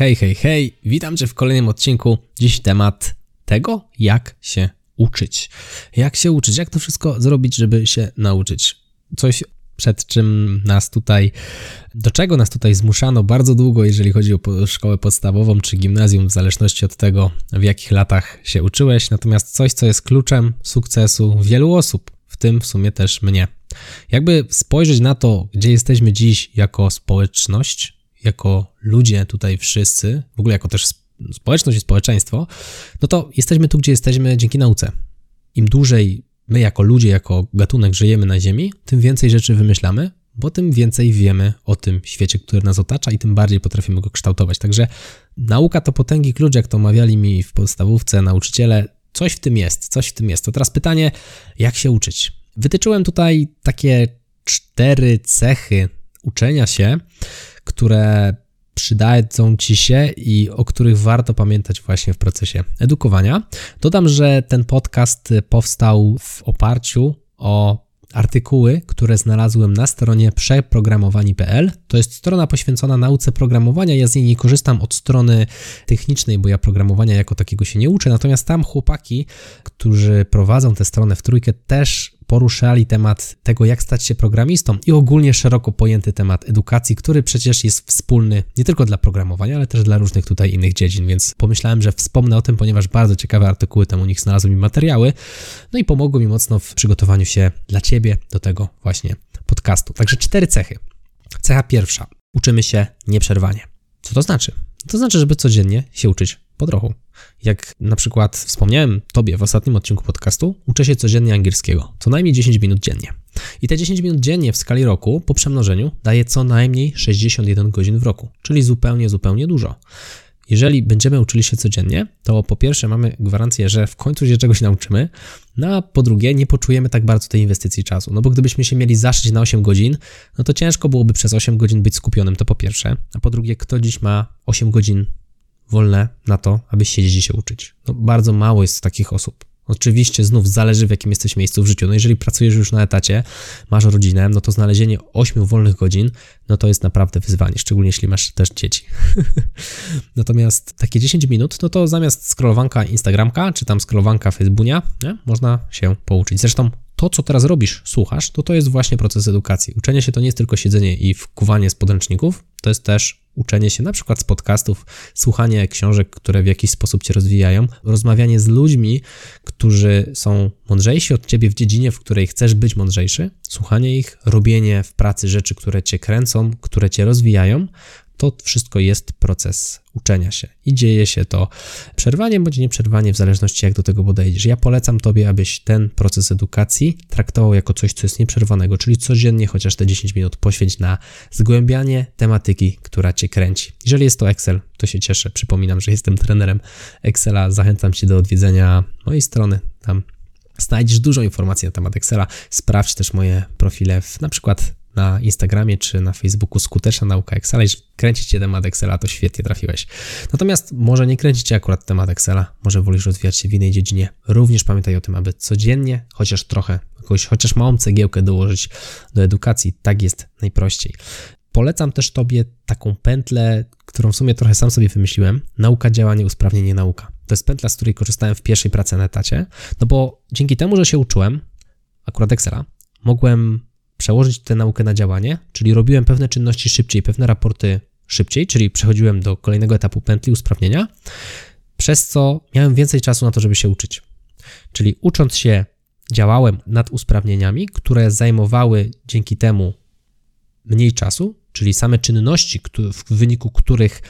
Hej, hej, hej, witam Cię w kolejnym odcinku. Dziś temat tego, jak się uczyć. Jak się uczyć, jak to wszystko zrobić, żeby się nauczyć. Coś przed czym nas tutaj, do czego nas tutaj zmuszano bardzo długo, jeżeli chodzi o szkołę podstawową czy gimnazjum, w zależności od tego, w jakich latach się uczyłeś. Natomiast coś, co jest kluczem sukcesu wielu osób, w tym w sumie też mnie. Jakby spojrzeć na to, gdzie jesteśmy dziś jako społeczność, jako ludzie tutaj wszyscy, w ogóle jako też społeczność i społeczeństwo, no to jesteśmy tu, gdzie jesteśmy dzięki nauce. Im dłużej my jako ludzie, jako gatunek żyjemy na Ziemi, tym więcej rzeczy wymyślamy, bo tym więcej wiemy o tym świecie, który nas otacza i tym bardziej potrafimy go kształtować. Także nauka to potęgi klucz, jak to omawiali mi w podstawówce nauczyciele. Coś w tym jest, coś w tym jest. To teraz pytanie, jak się uczyć? Wytyczyłem tutaj takie cztery cechy uczenia się, które przydadzą ci się i o których warto pamiętać właśnie w procesie edukowania. Dodam, że ten podcast powstał w oparciu o artykuły, które znalazłem na stronie przeprogramowani.pl. To jest strona poświęcona nauce programowania. Ja z niej nie korzystam od strony technicznej, bo ja programowania jako takiego się nie uczę. Natomiast tam chłopaki, którzy prowadzą tę stronę w trójkę, też poruszali temat tego, jak stać się programistą i ogólnie szeroko pojęty temat edukacji, który przecież jest wspólny nie tylko dla programowania, ale też dla różnych tutaj innych dziedzin, więc pomyślałem, że wspomnę o tym, ponieważ bardzo ciekawe artykuły tam u nich znalazłem i materiały, no i pomogły mi mocno w przygotowaniu się dla Ciebie do tego właśnie podcastu. Także cztery cechy. Cecha pierwsza. Uczymy się nieprzerwanie. Co to znaczy? To znaczy, żeby codziennie się uczyć po trochu. Jak na przykład wspomniałem Tobie w ostatnim odcinku podcastu, uczę się codziennie angielskiego, co najmniej 10 minut dziennie. I te 10 minut dziennie w skali roku po przemnożeniu daje co najmniej 61 godzin w roku, czyli zupełnie, zupełnie dużo. Jeżeli będziemy uczyli się codziennie, to po pierwsze mamy gwarancję, że w końcu się czegoś nauczymy, no a po drugie nie poczujemy tak bardzo tej inwestycji czasu. No bo gdybyśmy się mieli zaszyć na 8 godzin, no to ciężko byłoby przez 8 godzin być skupionym, to po pierwsze. A po drugie, kto dziś ma 8 godzin wolne na to, aby siedzieć i się uczyć. No, bardzo mało jest takich osób. Oczywiście znów zależy w jakim jesteś miejscu w życiu. No jeżeli pracujesz już na etacie, masz rodzinę, no to znalezienie 8 wolnych godzin, no to jest naprawdę wyzwanie, szczególnie jeśli masz też dzieci. Natomiast takie 10 minut, no to zamiast scrollowanka Instagramka, czy tam scrollowanka Facebooka, nie? można się pouczyć. Zresztą to, co teraz robisz, słuchasz, to to jest właśnie proces edukacji. Uczenie się to nie jest tylko siedzenie i wkuwanie z podręczników, to jest też uczenie się na przykład z podcastów, słuchanie książek, które w jakiś sposób cię rozwijają, rozmawianie z ludźmi, którzy są mądrzejsi od ciebie w dziedzinie, w której chcesz być mądrzejszy, słuchanie ich, robienie w pracy rzeczy, które cię kręcą, które cię rozwijają, to wszystko jest proces uczenia się i dzieje się to przerwanie bądź nieprzerwanie, w zależności jak do tego podejdziesz. Ja polecam Tobie, abyś ten proces edukacji traktował jako coś, co jest nieprzerwanego, czyli codziennie chociaż te 10 minut poświęć na zgłębianie tematyki, która Cię kręci. Jeżeli jest to Excel, to się cieszę. Przypominam, że jestem trenerem Excela. Zachęcam Cię do odwiedzenia mojej strony. Tam znajdziesz dużo informacji na temat Excela. Sprawdź też moje profile w na przykład na Instagramie czy na Facebooku skuteczna nauka Excela. Jeśli kręci cię temat Excela, to świetnie trafiłeś. Natomiast może nie kręci cię akurat temat Excela, może wolisz rozwijać się w innej dziedzinie. Również pamiętaj o tym, aby codziennie, chociaż trochę, jakąś, chociaż małą cegiełkę dołożyć do edukacji. Tak jest najprościej. Polecam też Tobie taką pętlę, którą w sumie trochę sam sobie wymyśliłem. Nauka, działanie, usprawnienie, nauka. To jest pętla, z której korzystałem w pierwszej pracy na etacie, no bo dzięki temu, że się uczyłem, akurat Excela, mogłem przełożyć tę naukę na działanie, czyli robiłem pewne czynności szybciej, pewne raporty szybciej, czyli przechodziłem do kolejnego etapu pętli usprawnienia, przez co miałem więcej czasu na to, żeby się uczyć. Czyli ucząc się, działałem nad usprawnieniami, które zajmowały dzięki temu mniej czasu, czyli same czynności, w wyniku których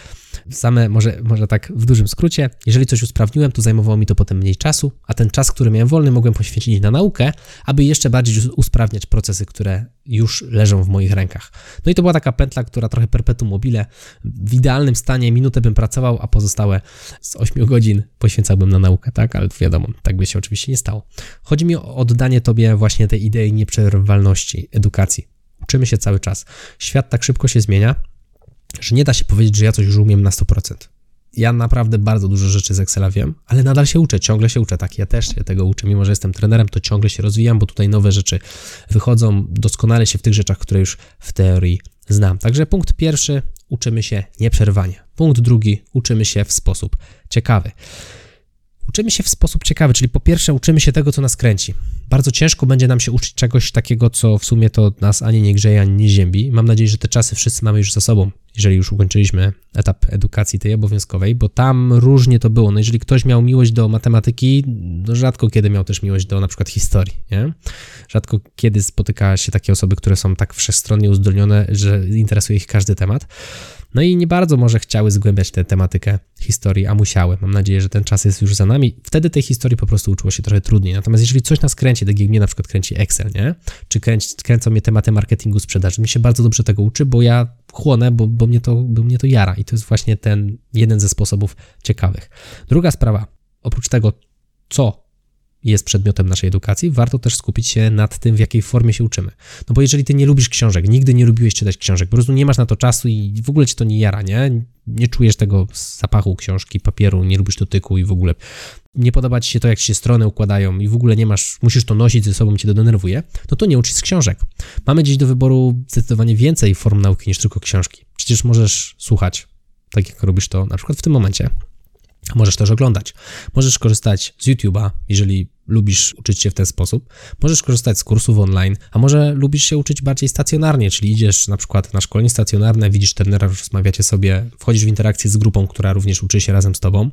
same, może, może tak w dużym skrócie, jeżeli coś usprawniłem, to zajmowało mi to potem mniej czasu, a ten czas, który miałem wolny, mogłem poświęcić na naukę, aby jeszcze bardziej usprawniać procesy, które już leżą w moich rękach. No i to była taka pętla, która trochę perpetuum mobile. W idealnym stanie minutę bym pracował, a pozostałe z 8 godzin poświęcałbym na naukę, tak? Ale wiadomo, tak by się oczywiście nie stało. Chodzi mi o oddanie tobie właśnie tej idei nieprzerwalności edukacji. Uczymy się cały czas. Świat tak szybko się zmienia, że nie da się powiedzieć, że ja coś już umiem na 100%. Ja naprawdę bardzo dużo rzeczy z Excela wiem, ale nadal się uczę, ciągle się uczę. Tak, ja też się tego uczę, mimo że jestem trenerem, to ciągle się rozwijam, bo tutaj nowe rzeczy wychodzą, doskonale się w tych rzeczach, które już w teorii znam. Także punkt pierwszy, uczymy się nieprzerwanie. Punkt drugi, uczymy się w sposób ciekawy. Uczymy się w sposób ciekawy, czyli po pierwsze uczymy się tego, co nas kręci. Bardzo ciężko będzie nam się uczyć czegoś takiego, co w sumie to nas ani nie grzeje, ani nie ziębi. Mam nadzieję, że te czasy wszyscy mamy już za sobą, jeżeli już ukończyliśmy etap edukacji tej obowiązkowej, bo tam różnie to było. No jeżeli ktoś miał miłość do matematyki, no rzadko kiedy miał też miłość do na przykład historii, nie? Rzadko kiedy spotyka się takie osoby, które są tak wszechstronnie uzdolnione, że interesuje ich każdy temat. No i nie bardzo może chciały zgłębiać tę tematykę historii, a musiały. Mam nadzieję, że ten czas jest już za nami. Wtedy tej historii po prostu uczyło się trochę trudniej. Natomiast jeżeli coś nas kręci, tak jak mnie na przykład kręci Excel, nie? Czy kręci, kręcą mnie tematy marketingu, sprzedaży, mi się bardzo dobrze tego uczy, bo ja chłonę, bo, bo, mnie to, bo mnie to jara i to jest właśnie ten jeden ze sposobów ciekawych. Druga sprawa, oprócz tego, co jest przedmiotem naszej edukacji, warto też skupić się nad tym, w jakiej formie się uczymy. No bo jeżeli ty nie lubisz książek, nigdy nie lubiłeś czytać książek, po prostu nie masz na to czasu i w ogóle ci to nie jara, nie? Nie czujesz tego zapachu książki, papieru, nie lubisz dotyku i w ogóle nie podoba ci się to, jak się strony układają i w ogóle nie masz, musisz to nosić ze sobą, cię to denerwuje, no to nie uczysz z książek. Mamy dziś do wyboru zdecydowanie więcej form nauki niż tylko książki. Przecież możesz słuchać, tak jak robisz to na przykład w tym momencie, Możesz też oglądać. Możesz korzystać z YouTube'a, jeżeli lubisz uczyć się w ten sposób. Możesz korzystać z kursów online, a może lubisz się uczyć bardziej stacjonarnie, czyli idziesz na przykład na szkolenie stacjonarne, widzisz trenera, rozmawiacie sobie, wchodzisz w interakcję z grupą, która również uczy się razem z tobą,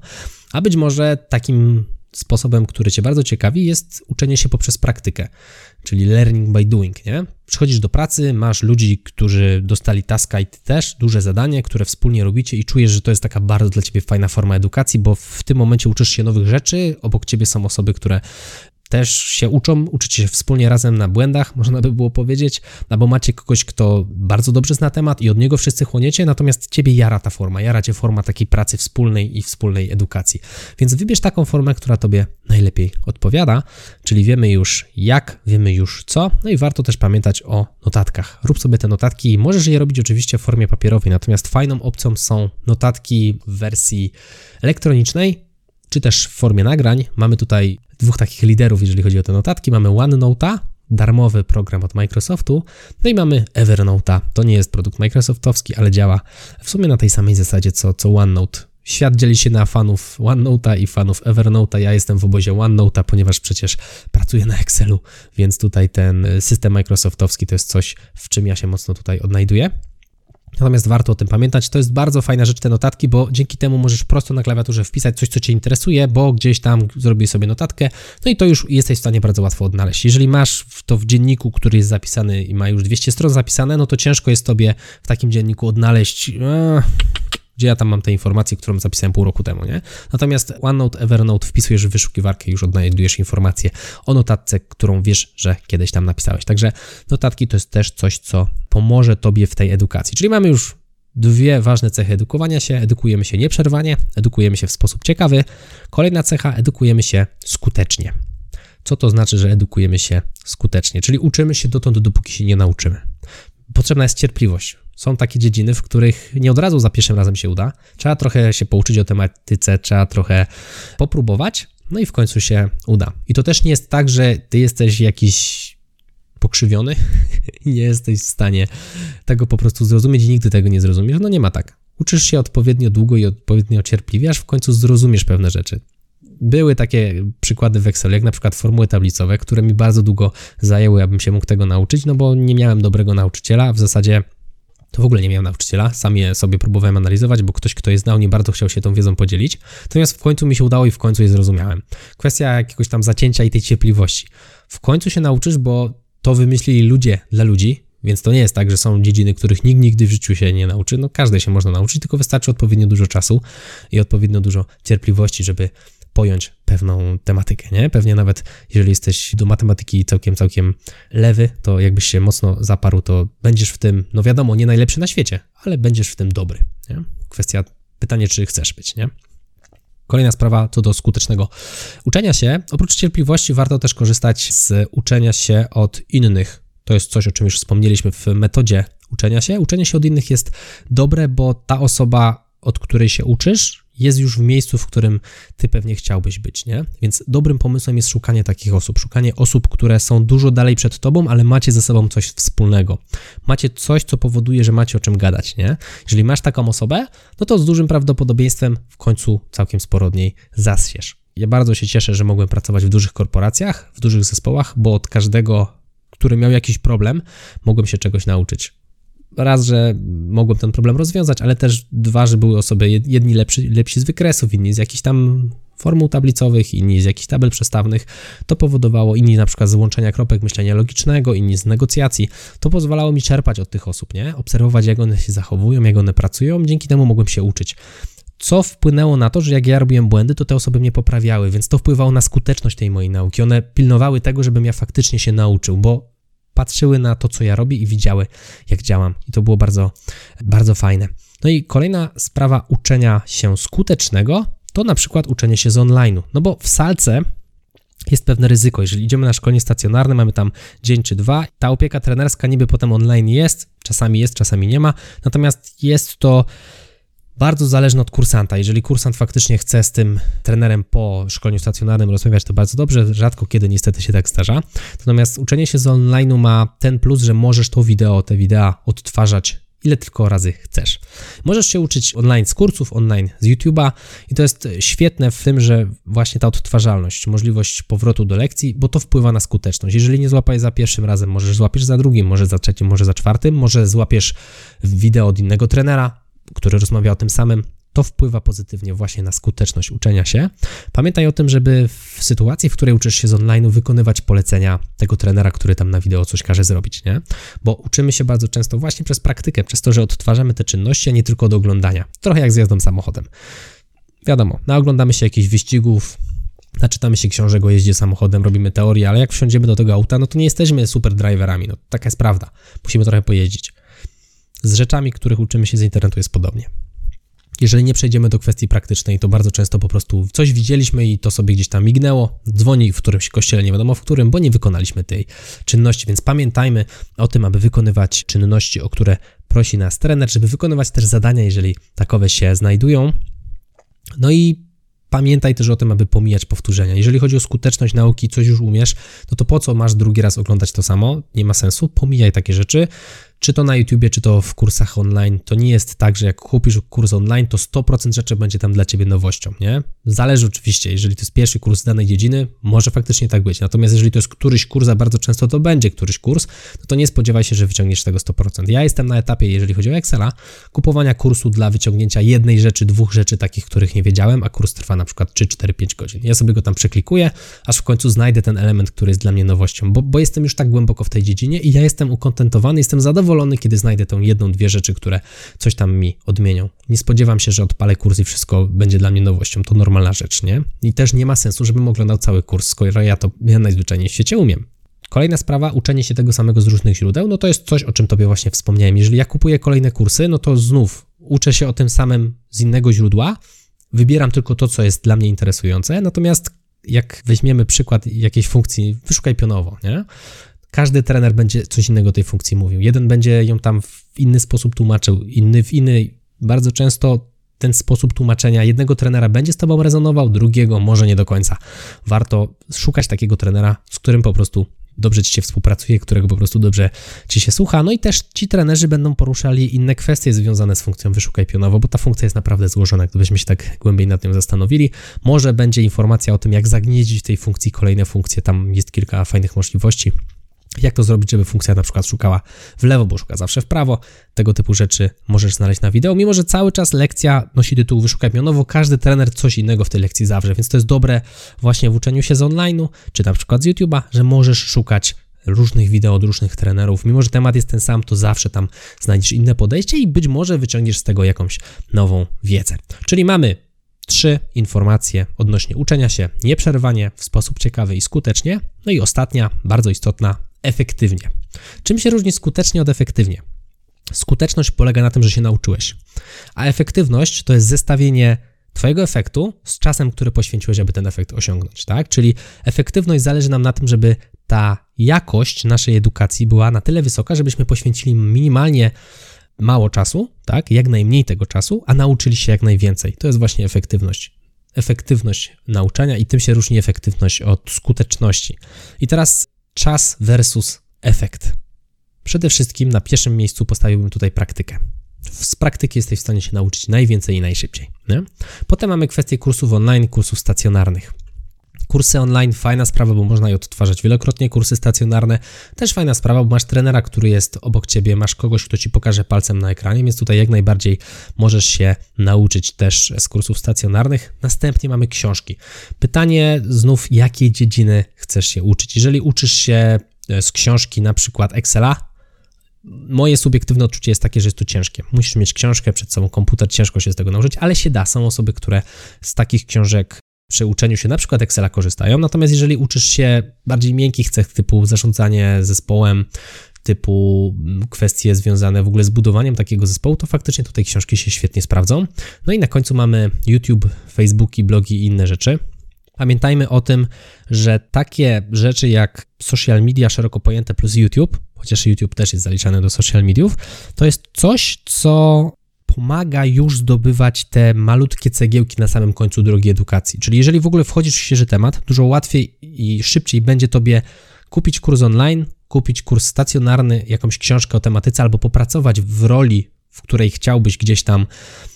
a być może takim sposobem, który Cię bardzo ciekawi, jest uczenie się poprzez praktykę, czyli learning by doing, nie? Przychodzisz do pracy, masz ludzi, którzy dostali taska i Ty też, duże zadanie, które wspólnie robicie i czujesz, że to jest taka bardzo dla Ciebie fajna forma edukacji, bo w tym momencie uczysz się nowych rzeczy, obok Ciebie są osoby, które też się uczą, uczycie się wspólnie razem na błędach, można by było powiedzieć, albo macie kogoś, kto bardzo dobrze zna temat i od niego wszyscy chłoniecie, natomiast ciebie jara ta forma, jara cię forma takiej pracy wspólnej i wspólnej edukacji. Więc wybierz taką formę, która tobie najlepiej odpowiada, czyli wiemy już jak, wiemy już co, no i warto też pamiętać o notatkach. Rób sobie te notatki i możesz je robić oczywiście w formie papierowej, natomiast fajną opcją są notatki w wersji elektronicznej, czy też w formie nagrań. Mamy tutaj dwóch takich liderów, jeżeli chodzi o te notatki. Mamy OneNote'a, darmowy program od Microsoftu, no i mamy Evernote'a. To nie jest produkt Microsoftowski, ale działa w sumie na tej samej zasadzie co, co OneNote. Świat dzieli się na fanów OneNote'a i fanów Evernote'a. Ja jestem w obozie OneNote'a, ponieważ przecież pracuję na Excelu, więc tutaj ten system Microsoftowski to jest coś, w czym ja się mocno tutaj odnajduję. Natomiast warto o tym pamiętać. To jest bardzo fajna rzecz, te notatki, bo dzięki temu możesz prosto na klawiaturze wpisać coś, co Cię interesuje, bo gdzieś tam zrobisz sobie notatkę, no i to już jesteś w stanie bardzo łatwo odnaleźć. Jeżeli masz to w dzienniku, który jest zapisany i ma już 200 stron zapisane, no to ciężko jest Tobie w takim dzienniku odnaleźć. Ee, gdzie ja tam mam tę informację, którą zapisałem pół roku temu, nie? Natomiast OneNote, Evernote wpisujesz w wyszukiwarkę i już odnajdujesz informację o notatce, którą wiesz, że kiedyś tam napisałeś. Także notatki to jest też coś, co pomoże Tobie w tej edukacji. Czyli mamy już dwie ważne cechy edukowania się. Edukujemy się nieprzerwanie, edukujemy się w sposób ciekawy. Kolejna cecha, edukujemy się skutecznie. Co to znaczy, że edukujemy się skutecznie? Czyli uczymy się dotąd, dopóki się nie nauczymy. Potrzebna jest cierpliwość są takie dziedziny, w których nie od razu za pierwszym razem się uda. Trzeba trochę się pouczyć o tematyce, trzeba trochę popróbować, no i w końcu się uda. I to też nie jest tak, że ty jesteś jakiś pokrzywiony nie jesteś w stanie tego po prostu zrozumieć i nigdy tego nie zrozumiesz. No nie ma tak. Uczysz się odpowiednio długo i odpowiednio cierpliwie, aż w końcu zrozumiesz pewne rzeczy. Były takie przykłady w Excelu, jak na przykład formuły tablicowe, które mi bardzo długo zajęły, abym się mógł tego nauczyć, no bo nie miałem dobrego nauczyciela. W zasadzie to w ogóle nie miałem nauczyciela, sam je sobie próbowałem analizować, bo ktoś, kto je znał, nie bardzo chciał się tą wiedzą podzielić. Natomiast w końcu mi się udało i w końcu je zrozumiałem. Kwestia jakiegoś tam zacięcia i tej cierpliwości. W końcu się nauczysz, bo to wymyślili ludzie dla ludzi, Więc to nie jest tak, że są dziedziny, których nikt nigdy w życiu się nie nauczy. No każdej się można nauczyć, tylko wystarczy odpowiednio dużo czasu i odpowiednio dużo cierpliwości, żeby pojąć pewną tematykę, nie? Pewnie nawet jeżeli jesteś do matematyki całkiem, całkiem lewy, to jakbyś się mocno zaparł, to będziesz w tym, no wiadomo, nie najlepszy na świecie, ale będziesz w tym dobry, nie? Kwestia, pytanie, czy chcesz być, nie? Kolejna sprawa co do skutecznego uczenia się. Oprócz cierpliwości warto też korzystać z uczenia się od innych. To jest coś, o czym już wspomnieliśmy w metodzie uczenia się. Uczenie się od innych jest dobre, bo ta osoba, od której się uczysz, jest już w miejscu, w którym ty pewnie chciałbyś być, nie? Więc dobrym pomysłem jest szukanie takich osób, szukanie osób, które są dużo dalej przed tobą, ale macie ze sobą coś wspólnego. Macie coś, co powoduje, że macie o czym gadać, nie? Jeżeli masz taką osobę, no to z dużym prawdopodobieństwem w końcu całkiem sporo od niej zasiesz. Ja bardzo się cieszę, że mogłem pracować w dużych korporacjach, w dużych zespołach, bo od każdego, który miał jakiś problem, mogłem się czegoś nauczyć raz, że mogłem ten problem rozwiązać, ale też dwa, że były osoby jedni lepsi, lepsi z wykresów, inni z jakichś tam formuł tablicowych, inni z jakichś tabel przestawnych. To powodowało, inni na przykład z łączenia kropek myślenia logicznego, inni z negocjacji. To pozwalało mi czerpać od tych osób, nie? Obserwować, jak one się zachowują, jak one pracują. Dzięki temu mogłem się uczyć. Co wpłynęło na to, że jak ja robiłem błędy, to te osoby mnie poprawiały, więc to wpływało na skuteczność tej mojej nauki. One pilnowały tego, żebym ja faktycznie się nauczył, bo patrzyły na to, co ja robię i widziały, jak działam. I to było bardzo, bardzo fajne. No i kolejna sprawa uczenia się skutecznego to na przykład uczenie się z online'u. No bo w salce jest pewne ryzyko. Jeżeli idziemy na szkolenie stacjonarne, mamy tam dzień czy dwa, ta opieka trenerska niby potem online jest, czasami jest, czasami nie ma, natomiast jest to bardzo zależne od kursanta. Jeżeli kursant faktycznie chce z tym trenerem po szkoleniu stacjonarnym rozmawiać, to bardzo dobrze. Rzadko kiedy niestety się tak zdarza. Natomiast uczenie się z online'u ma ten plus, że możesz to wideo, te wideo odtwarzać ile tylko razy chcesz. Możesz się uczyć online z kursów, online z YouTube'a i to jest świetne w tym, że właśnie ta odtwarzalność, możliwość powrotu do lekcji, bo to wpływa na skuteczność. Jeżeli nie złapałeś za pierwszym razem, możesz złapiesz za drugim, może za trzecim, może za czwartym, może złapiesz wideo od innego trenera, który rozmawia o tym samym, to wpływa pozytywnie właśnie na skuteczność uczenia się. Pamiętaj o tym, żeby w sytuacji, w której uczysz się z online, wykonywać polecenia tego trenera, który tam na wideo coś każe zrobić, nie? Bo uczymy się bardzo często właśnie przez praktykę, przez to, że odtwarzamy te czynności, a nie tylko do oglądania. Trochę jak z jazdą samochodem. Wiadomo, naoglądamy się jakichś wyścigów, naczytamy się książek o jeździe samochodem, robimy teorię, ale jak wsiądziemy do tego auta, no to nie jesteśmy super driverami, no taka jest prawda. Musimy trochę pojeździć. Z rzeczami, których uczymy się z internetu jest podobnie. Jeżeli nie przejdziemy do kwestii praktycznej, to bardzo często po prostu coś widzieliśmy i to sobie gdzieś tam mignęło, dzwoni w którymś kościele, nie wiadomo w którym, bo nie wykonaliśmy tej czynności, więc pamiętajmy o tym, aby wykonywać czynności, o które prosi nas trener, żeby wykonywać też zadania, jeżeli takowe się znajdują. No i Pamiętaj też o tym, aby pomijać powtórzenia. Jeżeli chodzi o skuteczność nauki, coś już umiesz, no to po co masz drugi raz oglądać to samo? Nie ma sensu. Pomijaj takie rzeczy czy to na YouTubie, czy to w kursach online, to nie jest tak, że jak kupisz kurs online, to 100% rzeczy będzie tam dla ciebie nowością, nie? Zależy oczywiście, jeżeli to jest pierwszy kurs danej dziedziny, może faktycznie tak być. Natomiast jeżeli to jest któryś kurs, a bardzo często to będzie któryś kurs, to nie spodziewaj się, że wyciągniesz tego 100%. Ja jestem na etapie, jeżeli chodzi o Excela, kupowania kursu dla wyciągnięcia jednej rzeczy, dwóch rzeczy takich, których nie wiedziałem, a kurs trwa na przykład 3, 4, 5 godzin. Ja sobie go tam przeklikuję, aż w końcu znajdę ten element, który jest dla mnie nowością, bo, bo jestem już tak głęboko w tej dziedzinie i ja jestem ukontentowany, jestem zadowolony zadowolony, kiedy znajdę tą jedną, dwie rzeczy, które coś tam mi odmienią. Nie spodziewam się, że odpalę kurs i wszystko będzie dla mnie nowością. To normalna rzecz, nie? I też nie ma sensu, żebym oglądał cały kurs, skoro ja to ja najzwyczajniej w świecie umiem. Kolejna sprawa, uczenie się tego samego z różnych źródeł, no to jest coś, o czym Tobie właśnie wspomniałem. Jeżeli ja kupuję kolejne kursy, no to znów uczę się o tym samym z innego źródła, wybieram tylko to, co jest dla mnie interesujące, natomiast jak weźmiemy przykład jakiejś funkcji, wyszukaj pionowo, nie? Każdy trener będzie coś innego tej funkcji mówił. Jeden będzie ją tam w inny sposób tłumaczył, inny w inny. Bardzo często ten sposób tłumaczenia jednego trenera będzie z tobą rezonował, drugiego może nie do końca. Warto szukać takiego trenera, z którym po prostu dobrze ci się współpracuje, którego po prostu dobrze ci się słucha. No i też ci trenerzy będą poruszali inne kwestie związane z funkcją wyszukaj pionowo, bo ta funkcja jest naprawdę złożona, gdybyśmy się tak głębiej nad tym zastanowili. Może będzie informacja o tym, jak zagnieździć w tej funkcji kolejne funkcje, tam jest kilka fajnych możliwości. Jak to zrobić, żeby funkcja na przykład szukała w lewo, bo szuka zawsze w prawo. Tego typu rzeczy możesz znaleźć na wideo, mimo że cały czas lekcja nosi tytuł Wyszukaj pionowo, każdy trener coś innego w tej lekcji zawrze, więc to jest dobre właśnie w uczeniu się z online'u, czy na przykład z YouTube'a, że możesz szukać różnych wideo od różnych trenerów. Mimo, że temat jest ten sam, to zawsze tam znajdziesz inne podejście i być może wyciągniesz z tego jakąś nową wiedzę. Czyli mamy trzy informacje odnośnie uczenia się nieprzerwanie, w sposób ciekawy i skutecznie. No i ostatnia, bardzo istotna, efektywnie. Czym się różni skutecznie od efektywnie? Skuteczność polega na tym, że się nauczyłeś, a efektywność to jest zestawienie Twojego efektu z czasem, który poświęciłeś, aby ten efekt osiągnąć, tak? Czyli efektywność zależy nam na tym, żeby ta jakość naszej edukacji była na tyle wysoka, żebyśmy poświęcili minimalnie mało czasu, tak? Jak najmniej tego czasu, a nauczyli się jak najwięcej. To jest właśnie efektywność. Efektywność nauczania i tym się różni efektywność od skuteczności. I teraz czas versus efekt. Przede wszystkim na pierwszym miejscu postawiłbym tutaj praktykę. Z praktyki jesteś w stanie się nauczyć najwięcej i najszybciej. Nie? Potem mamy kwestię kursów online, kursów stacjonarnych. Kursy online, fajna sprawa, bo można je odtwarzać wielokrotnie. Kursy stacjonarne, też fajna sprawa, bo masz trenera, który jest obok ciebie, masz kogoś, kto ci pokaże palcem na ekranie, więc tutaj jak najbardziej możesz się nauczyć też z kursów stacjonarnych. Następnie mamy książki. Pytanie znów, jakiej dziedziny chcesz się uczyć? Jeżeli uczysz się e, z książki na przykład Excela, moje subiektywne odczucie jest takie, że jest to ciężkie. Musisz mieć książkę przed sobą, komputer, ciężko się z tego nauczyć, ale się da. Są osoby, które z takich książek przy uczeniu się na przykład Excela korzystają. Natomiast jeżeli uczysz się bardziej miękkich cech typu zarządzanie zespołem, typu mm, kwestie związane w ogóle z budowaniem takiego zespołu, to faktycznie tutaj książki się świetnie sprawdzą. No i na końcu mamy YouTube, Facebooki, blogi i inne rzeczy. Pamiętajmy o tym, że takie rzeczy jak social media szeroko pojęte plus YouTube, chociaż YouTube też jest zaliczany do social mediów, to jest coś, co pomaga już zdobywać te malutkie cegiełki na samym końcu drogi edukacji. Czyli jeżeli w ogóle wchodzisz w świeży temat, dużo łatwiej i szybciej będzie tobie kupić kurs online, kupić kurs stacjonarny, jakąś książkę o tematyce albo popracować w roli, w której chciałbyś gdzieś tam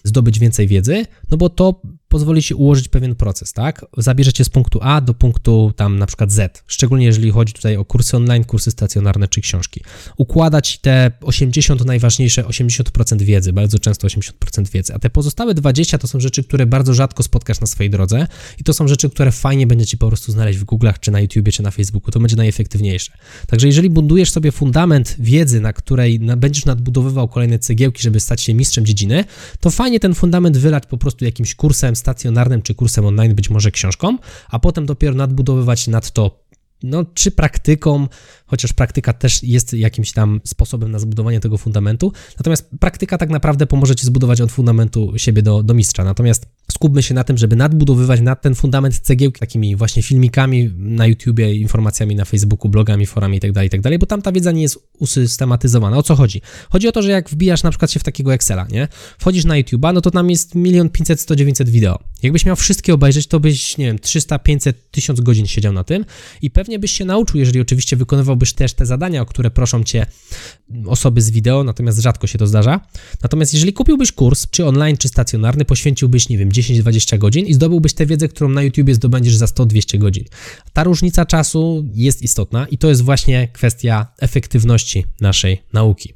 zdobyć więcej wiedzy, no bo to pozwoli Ci ułożyć pewien proces, tak? Zabierzecie z punktu A do punktu tam na przykład Z, szczególnie jeżeli chodzi tutaj o kursy online, kursy stacjonarne czy książki. Układać te 80 najważniejsze, 80% wiedzy, bardzo często 80% wiedzy, a te pozostałe 20 to są rzeczy, które bardzo rzadko spotkasz na swojej drodze i to są rzeczy, które fajnie będzie Ci po prostu znaleźć w Google'ach, czy na YouTubie, czy na Facebooku, to będzie najefektywniejsze. Także jeżeli budujesz sobie fundament wiedzy, na której będziesz nadbudowywał kolejne cegiełki, żeby stać się mistrzem dziedziny, to fajnie ten fundament wylać po prostu jakimś kursem, stacjonarnym czy kursem online, być może książką, a potem dopiero nadbudowywać nad to no, czy praktyką, chociaż praktyka też jest jakimś tam sposobem na zbudowanie tego fundamentu. Natomiast praktyka tak naprawdę pomoże ci zbudować od fundamentu siebie do, do mistrza. Natomiast skupmy się na tym, żeby nadbudowywać nad ten fundament cegiełki takimi właśnie filmikami na YouTubie, informacjami na Facebooku, blogami, forami itd., tak itd., tak bo tam ta wiedza nie jest usystematyzowana. O co chodzi? Chodzi o to, że jak wbijasz na przykład się w takiego Excela, nie? Wchodzisz na YouTube'a, no to tam jest milion 500, 100, 900 wideo. Jakbyś miał wszystkie obejrzeć, to byś, nie wiem, 300, 500, 1000 godzin siedział na tym i pewnie byś się nauczył, jeżeli oczywiście wykonywałbyś też te zadania, o które proszą cię osoby z wideo, natomiast rzadko się to zdarza. Natomiast jeżeli kupiłbyś kurs, czy online, czy stacjonarny, poświęciłbyś, nie wiem, 10-20 godzin i zdobyłbyś tę wiedzę, którą na YouTubie zdobędziesz za 100-200 godzin. Ta różnica czasu jest istotna i to jest właśnie kwestia efektywności naszej nauki.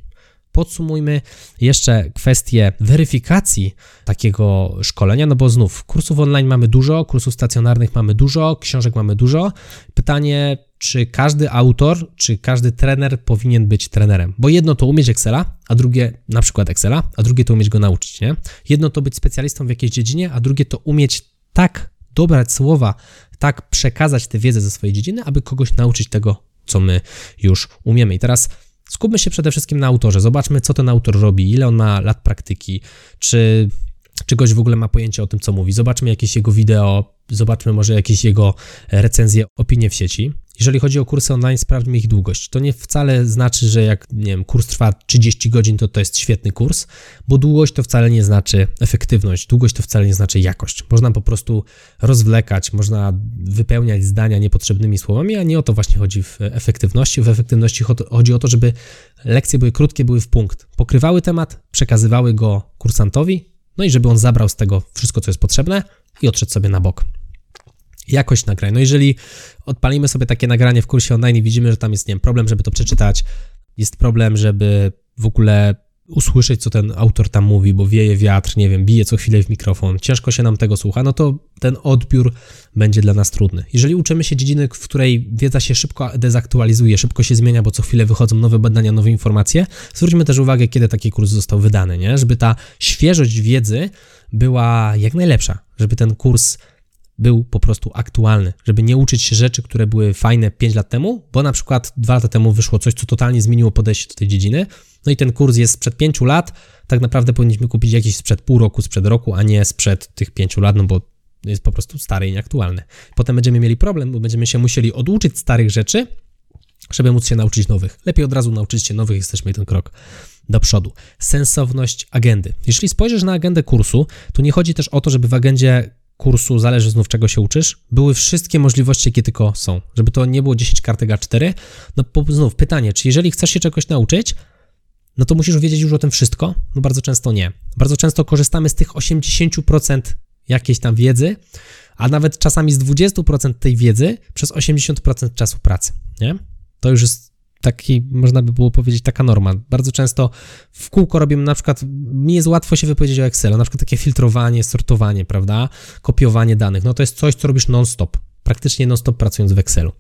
Podsumujmy jeszcze kwestię weryfikacji takiego szkolenia, no bo znów kursów online mamy dużo, kursów stacjonarnych mamy dużo, książek mamy dużo. Pytanie, czy każdy autor, czy każdy trener powinien być trenerem? Bo jedno to umieć Excela, a drugie na przykład Excela, a drugie to umieć go nauczyć, nie? Jedno to być specjalistą w jakiejś dziedzinie, a drugie to umieć tak dobrać słowa, tak przekazać tę wiedzę ze swojej dziedziny, aby kogoś nauczyć tego, co my już umiemy. I teraz Skupmy się przede wszystkim na autorze. Zobaczmy, co ten autor robi, ile on ma lat praktyki, czy, czy gość w ogóle ma pojęcie o tym, co mówi. Zobaczmy jakieś jego wideo, zobaczmy może jakieś jego recenzje, opinie w sieci. Jeżeli chodzi o kursy online, sprawdźmy ich długość. To nie wcale znaczy, że jak nie wiem, kurs trwa 30 godzin, to to jest świetny kurs, bo długość to wcale nie znaczy efektywność, długość to wcale nie znaczy jakość. Można po prostu rozwlekać, można wypełniać zdania niepotrzebnymi słowami, a nie o to właśnie chodzi w efektywności. W efektywności chodzi o to, żeby lekcje były krótkie, były w punkt, pokrywały temat, przekazywały go kursantowi, no i żeby on zabrał z tego wszystko, co jest potrzebne i odszedł sobie na bok jakość nagrań. No jeżeli odpalimy sobie takie nagranie w kursie online i widzimy, że tam jest, nie wiem, problem, żeby to przeczytać, jest problem, żeby w ogóle usłyszeć, co ten autor tam mówi, bo wieje wiatr, nie wiem, bije co chwilę w mikrofon, ciężko się nam tego słucha, no to ten odbiór będzie dla nas trudny. Jeżeli uczymy się dziedziny, w której wiedza się szybko dezaktualizuje, szybko się zmienia, bo co chwilę wychodzą nowe badania, nowe informacje, zwróćmy też uwagę, kiedy taki kurs został wydany, nie? Żeby ta świeżość wiedzy była jak najlepsza, żeby ten kurs był po prostu aktualny, żeby nie uczyć się rzeczy, które były fajne 5 lat temu, bo na przykład 2 lata temu wyszło coś, co totalnie zmieniło podejście do tej dziedziny. No i ten kurs jest sprzed 5 lat, tak naprawdę powinniśmy kupić jakiś sprzed pół roku, sprzed roku, a nie sprzed tych 5 lat, no bo jest po prostu stary i nieaktualny. Potem będziemy mieli problem, bo będziemy się musieli oduczyć starych rzeczy, żeby móc się nauczyć nowych. Lepiej od razu nauczyć się nowych, jesteśmy jeden krok do przodu. Sensowność agendy. Jeśli spojrzysz na agendę kursu, to nie chodzi też o to, żeby w agendzie kursu, zależy znów czego się uczysz, były wszystkie możliwości, jakie tylko są. Żeby to nie było 10 kartek A4. No znów pytanie, czy jeżeli chcesz się czegoś nauczyć, no to musisz wiedzieć już o tym wszystko? No bardzo często nie. Bardzo często korzystamy z tych 80% jakiejś tam wiedzy, a nawet czasami z 20% tej wiedzy przez 80% czasu pracy, nie? To już jest taki, można by było powiedzieć, taka norma. Bardzo często w kółko robimy na przykład, mi jest łatwo się wypowiedzieć o Excelu, na przykład takie filtrowanie, sortowanie, prawda, kopiowanie danych, no to jest coś, co robisz non-stop, praktycznie non-stop pracując w Excelu.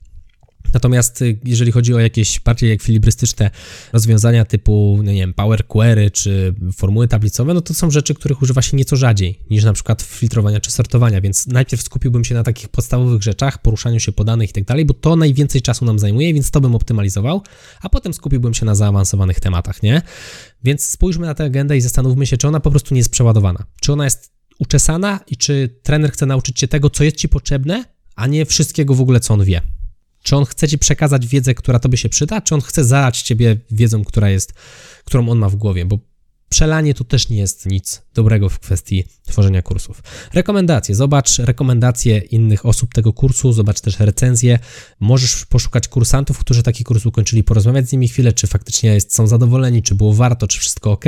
Natomiast y, jeżeli chodzi o jakieś bardziej ekwilibrystyczne rozwiązania typu, no nie wiem, Power Query czy formuły tablicowe, no to są rzeczy, których używa się nieco rzadziej niż na przykład filtrowania czy sortowania, więc najpierw skupiłbym się na takich podstawowych rzeczach, poruszaniu się po danych i tak dalej, bo to najwięcej czasu nam zajmuje, więc to bym optymalizował, a potem skupiłbym się na zaawansowanych tematach, nie? Więc spójrzmy na tę agendę i zastanówmy się, czy ona po prostu nie jest przeładowana, czy ona jest uczesana i czy trener chce nauczyć cię tego, co jest ci potrzebne, a nie wszystkiego w ogóle, co on wie. Czy on chce ci przekazać wiedzę, która tobie się przyda, czy on chce zalać ciebie wiedzą, która jest, którą on ma w głowie, bo przelanie to też nie jest nic dobrego w kwestii tworzenia kursów. Rekomendacje. Zobacz rekomendacje innych osób tego kursu, zobacz też recenzje. Możesz poszukać kursantów, którzy taki kurs ukończyli, porozmawiać z nimi chwilę, czy faktycznie jest, są zadowoleni, czy było warto, czy wszystko ok.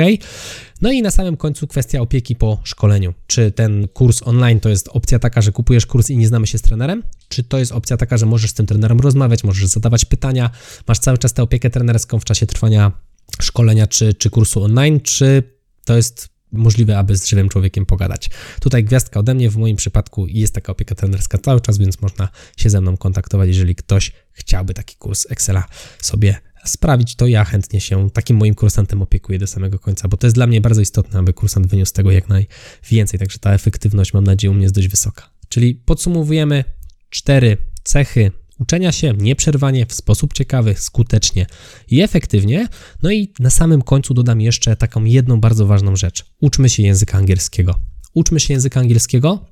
No i na samym końcu kwestia opieki po szkoleniu. Czy ten kurs online to jest opcja taka, że kupujesz kurs i nie znamy się z trenerem? Czy to jest opcja taka, że możesz z tym trenerem rozmawiać, możesz zadawać pytania, masz cały czas tę opiekę trenerską w czasie trwania szkolenia czy, czy kursu online, czy to jest możliwe, aby z żywym człowiekiem pogadać. Tutaj gwiazdka ode mnie, w moim przypadku jest taka opieka trenerska cały czas, więc można się ze mną kontaktować, jeżeli ktoś chciałby taki kurs Excela sobie sprawić, to ja chętnie się takim moim kursantem opiekuję do samego końca, bo to jest dla mnie bardzo istotne, aby kursant wyniósł tego jak najwięcej, także ta efektywność mam nadzieję u mnie jest dość wysoka. Czyli podsumowujemy cztery cechy uczenia się nieprzerwanie, w sposób ciekawy, skutecznie i efektywnie. No i na samym końcu dodam jeszcze taką jedną bardzo ważną rzecz. Uczmy się języka angielskiego. Uczmy się języka angielskiego,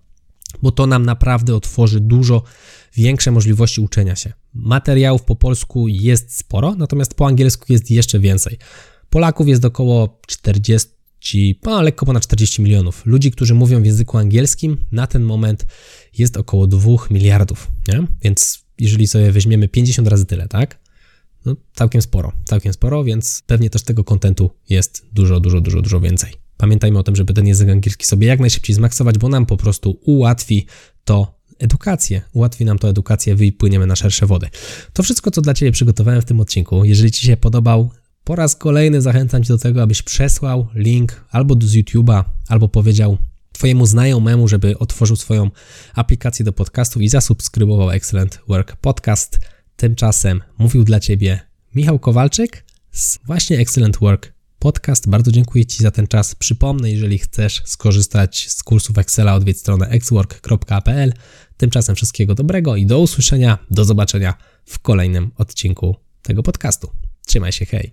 bo to nam naprawdę otworzy dużo większe możliwości uczenia się. Materiałów po polsku jest sporo, natomiast po angielsku jest jeszcze więcej. Polaków jest około 40, no, lekko ponad 40 milionów. Ludzi, którzy mówią w języku angielskim, na ten moment jest około 2 miliardów, nie? Więc jeżeli sobie weźmiemy 50 razy tyle, tak? No, całkiem sporo, całkiem sporo, więc pewnie też tego kontentu jest dużo, dużo, dużo, dużo więcej. Pamiętajmy o tym, żeby ten język angielski sobie jak najszybciej zmaksować, bo nam po prostu ułatwi to edukację. Ułatwi nam to edukację, wypłyniemy na szersze wody. To wszystko, co dla Ciebie przygotowałem w tym odcinku. Jeżeli Ci się podobał, po raz kolejny zachęcam Cię do tego, abyś przesłał link albo z YouTube'a, albo powiedział Twojemu znajomemu, żeby otworzył swoją aplikację do podcastów i zasubskrybował Excellent Work Podcast. Tymczasem mówił dla Ciebie Michał Kowalczyk z właśnie Excellent Work Podcast. Bardzo dziękuję Ci za ten czas. Przypomnę, jeżeli chcesz skorzystać z kursów Excela, odwiedź stronę xwork.pl. Tymczasem wszystkiego dobrego i do usłyszenia, do zobaczenia w kolejnym odcinku tego podcastu. Trzymaj się, hej!